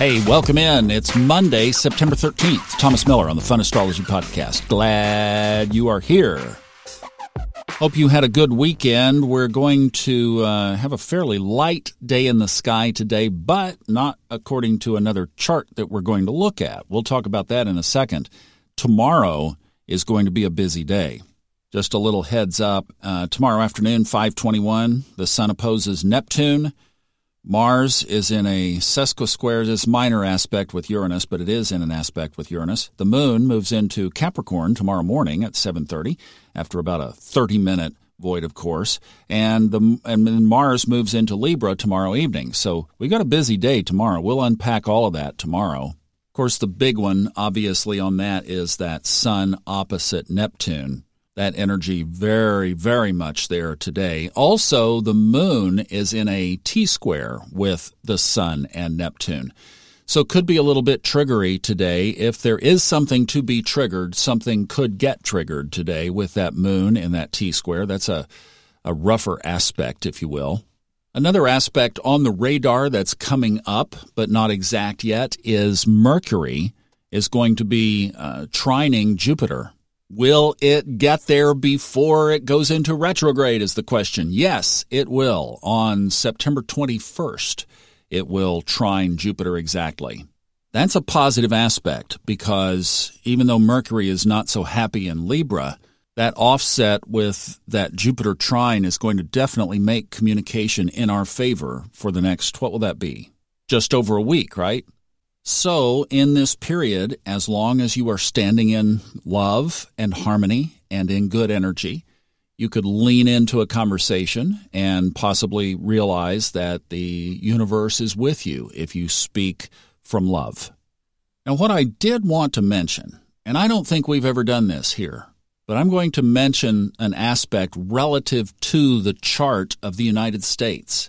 Hey, welcome in. It's Monday, September 13th. Thomas Miller on the Fun Astrology Podcast. Glad you are here. Hope you had a good weekend. We're going to uh, have a fairly light day in the sky today, but not according to another chart that we're going to look at. We'll talk about that in a second. Tomorrow is going to be a busy day. Just a little heads up. Uh, tomorrow afternoon, 521, the sun opposes Neptune. Mars is in a sesquisquare, this minor aspect with Uranus, but it is in an aspect with Uranus. The moon moves into Capricorn tomorrow morning at 7:30 after about a 30-minute void of course, and the and then Mars moves into Libra tomorrow evening. So, we've got a busy day tomorrow. We'll unpack all of that tomorrow. Of course, the big one obviously on that is that sun opposite Neptune that energy very, very much there today. Also, the moon is in a T square with the sun and Neptune. So could be a little bit triggery today. If there is something to be triggered, something could get triggered today with that moon in that T square. That's a, a rougher aspect, if you will. Another aspect on the radar that's coming up, but not exact yet, is Mercury is going to be uh, trining Jupiter Will it get there before it goes into retrograde? Is the question. Yes, it will. On September 21st, it will trine Jupiter exactly. That's a positive aspect because even though Mercury is not so happy in Libra, that offset with that Jupiter trine is going to definitely make communication in our favor for the next, what will that be? Just over a week, right? So, in this period, as long as you are standing in love and harmony and in good energy, you could lean into a conversation and possibly realize that the universe is with you if you speak from love. Now, what I did want to mention, and I don't think we've ever done this here, but I'm going to mention an aspect relative to the chart of the United States.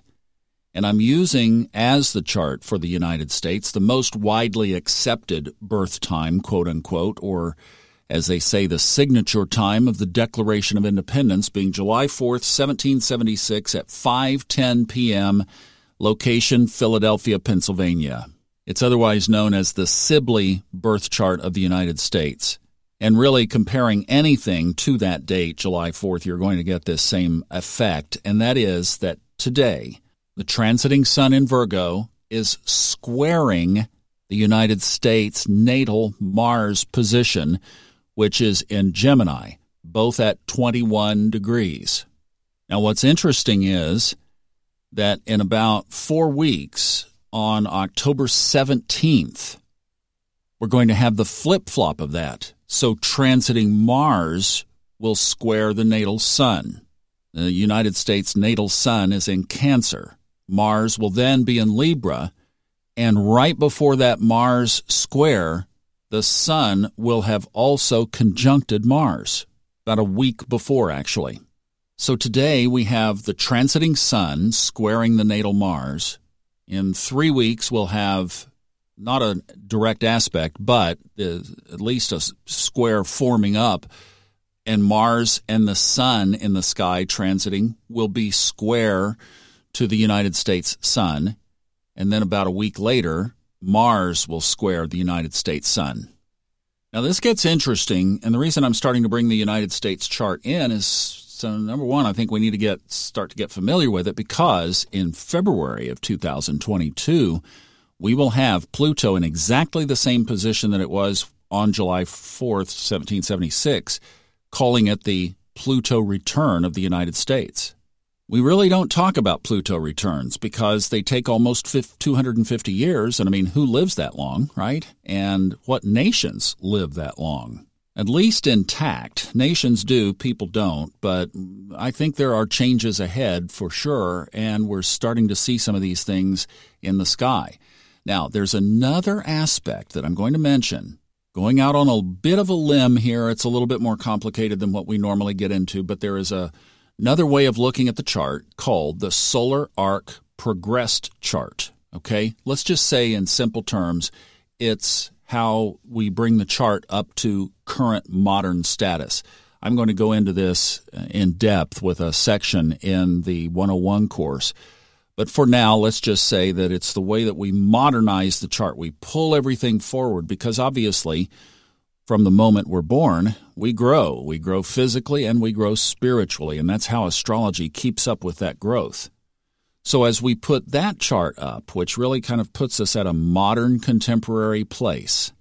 And I'm using as the chart for the United States the most widely accepted birth time, quote unquote, or as they say, the signature time of the Declaration of Independence being July 4th, 1776 at 5:10 p.m. Location Philadelphia, Pennsylvania. It's otherwise known as the Sibley birth chart of the United States. And really comparing anything to that date, July 4th, you're going to get this same effect, and that is that today the transiting sun in Virgo is squaring the United States natal Mars position, which is in Gemini, both at 21 degrees. Now, what's interesting is that in about four weeks, on October 17th, we're going to have the flip flop of that. So, transiting Mars will square the natal sun. The United States natal sun is in Cancer. Mars will then be in Libra, and right before that Mars square, the Sun will have also conjuncted Mars, about a week before, actually. So today we have the transiting Sun squaring the natal Mars. In three weeks, we'll have not a direct aspect, but at least a square forming up. And Mars and the Sun in the sky transiting will be square to the United States sun, and then about a week later, Mars will square the United States sun. Now, this gets interesting, and the reason I'm starting to bring the United States chart in is so number one, I think we need to get start to get familiar with it because in February of 2022, we will have Pluto in exactly the same position that it was on July 4th, 1776, calling it the Pluto return of the United States. We really don't talk about Pluto returns because they take almost 250 years. And I mean, who lives that long, right? And what nations live that long? At least intact. Nations do, people don't. But I think there are changes ahead for sure. And we're starting to see some of these things in the sky. Now, there's another aspect that I'm going to mention. Going out on a bit of a limb here, it's a little bit more complicated than what we normally get into, but there is a another way of looking at the chart called the solar arc progressed chart. Okay, let's just say in simple terms, it's how we bring the chart up to current modern status. I'm going to go into this uh, in depth with a section in the 101 course. But for now, let's just say that it's the way that we modernize the chart. We pull everything forward because obviously, from the moment we're born, we grow. We grow physically and we grow spiritually. And that's how astrology keeps up with that growth. So as we put that chart up, which really kind of puts us at a modern contemporary place,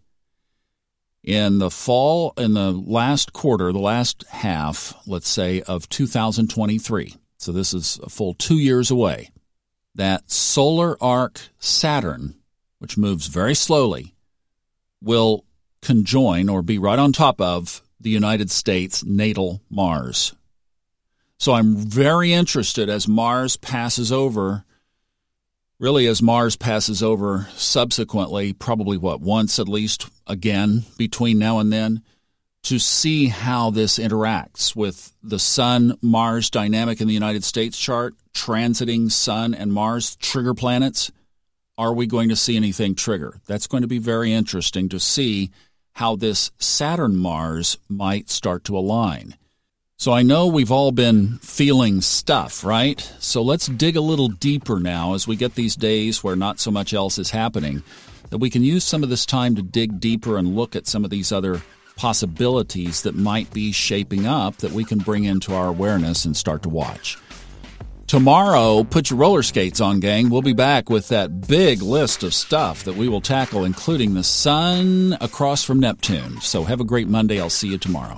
in the fall, in the last quarter, the last half, let's say, of 2023, so this is a full two years away, that solar arc Saturn, which moves very slowly, will conjoin or be right on top of the United States natal Mars. So I'm very interested as Mars passes over, really, as Mars passes over subsequently, probably what, once at least again between now and then, to see how this interacts with the Sun Mars dynamic in the United States chart, transiting Sun and Mars trigger planets. Are we going to see anything trigger? That's going to be very interesting to see how this Saturn Mars might start to align. So I know we've all been feeling stuff, right? So let's dig a little deeper now as we get these days where not so much else is happening, that we can use some of this time to dig deeper and look at some of these other possibilities that might be shaping up that we can bring into our awareness and start to watch. Tomorrow, put your roller skates on, gang. We'll be back with that big list of stuff that we will tackle, including the sun across from Neptune. So have a great Monday. I'll see you tomorrow.